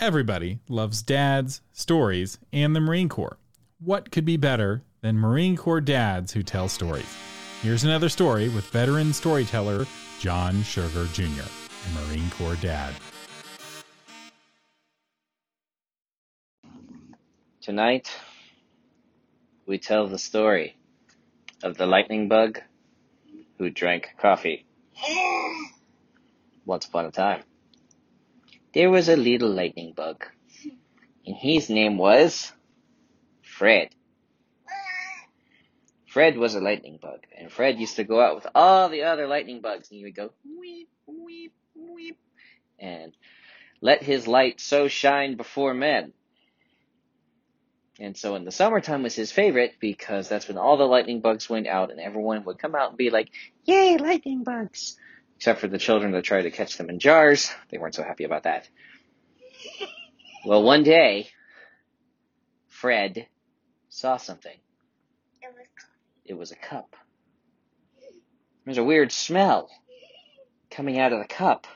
Everybody loves dads, stories, and the Marine Corps. What could be better than Marine Corps dads who tell stories? Here's another story with veteran storyteller John Sugar Jr., a Marine Corps dad. Tonight, we tell the story of the lightning bug who drank coffee. Once upon a time, there was a little lightning bug, and his name was Fred. Fred was a lightning bug, and Fred used to go out with all the other lightning bugs, and he would go weep, weep, weep, and let his light so shine before men. And so in the summertime was his favorite because that's when all the lightning bugs went out and everyone would come out and be like, Yay, lightning bugs! Except for the children that tried to catch them in jars. They weren't so happy about that. Well, one day, Fred saw something. It was It was a cup. There's a weird smell coming out of the cup.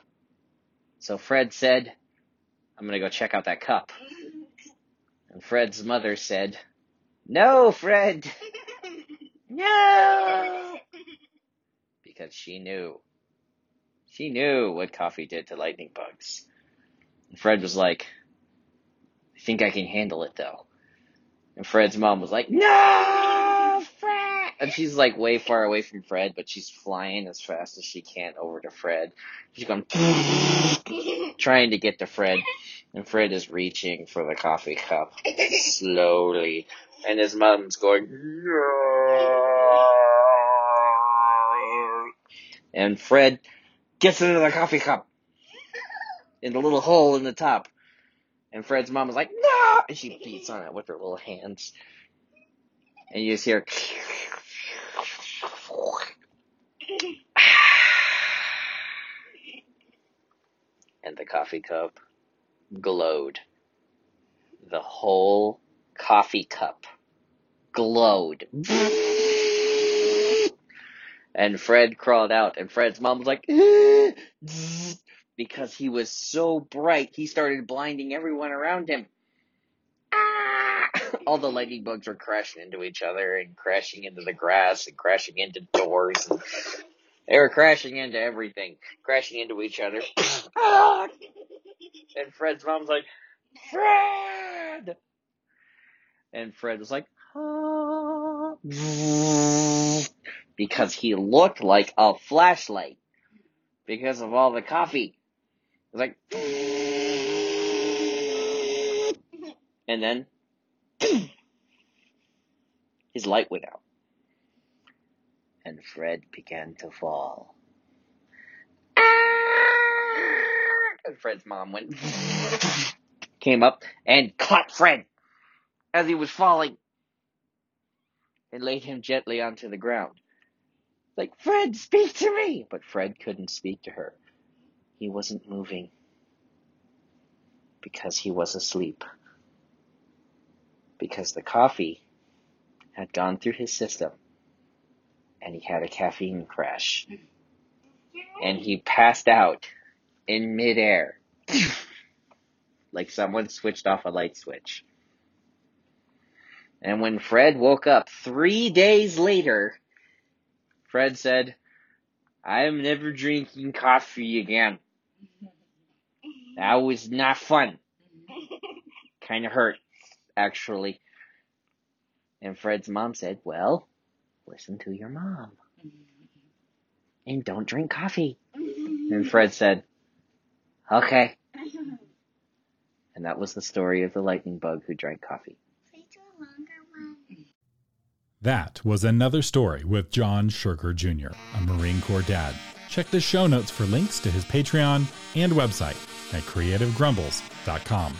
So Fred said, I'm gonna go check out that cup. And Fred's mother said, No, Fred! No! Because she knew. She knew what coffee did to lightning bugs. And Fred was like, I think I can handle it though. And Fred's mom was like, No, Fred! And she's like way far away from Fred, but she's flying as fast as she can over to Fred. She's going, trying to get to Fred. And Fred is reaching for the coffee cup slowly. And his mom's going, no. And Fred gets into the coffee cup in the little hole in the top. And Fred's mom is like, no! And she beats on it with her little hands. And you just hear, and the coffee cup glowed. The whole coffee cup glowed. And Fred crawled out, and Fred's mom was like, because he was so bright, he started blinding everyone around him. Ah! All the lightning bugs were crashing into each other and crashing into the grass and crashing into doors. And they were crashing into everything, crashing into each other. And Fred's mom's like, Fred! And Fred was like, "Ah." Because he looked like a flashlight because of all the coffee. It was like, and then his light went out. And Fred began to fall. And Fred's mom went, came up and caught Fred as he was falling and laid him gently onto the ground. Like, Fred, speak to me! But Fred couldn't speak to her. He wasn't moving because he was asleep. Because the coffee had gone through his system and he had a caffeine crash. And he passed out in midair. like someone switched off a light switch. And when Fred woke up three days later, Fred said, I am never drinking coffee again. That was not fun. Kind of hurt, actually. And Fred's mom said, Well, listen to your mom. And don't drink coffee. And Fred said, Okay. And that was the story of the lightning bug who drank coffee. Say to a longer one. That was another story with John Sugar Jr., a Marine Corps dad. Check the show notes for links to his Patreon and website at creativegrumbles.com.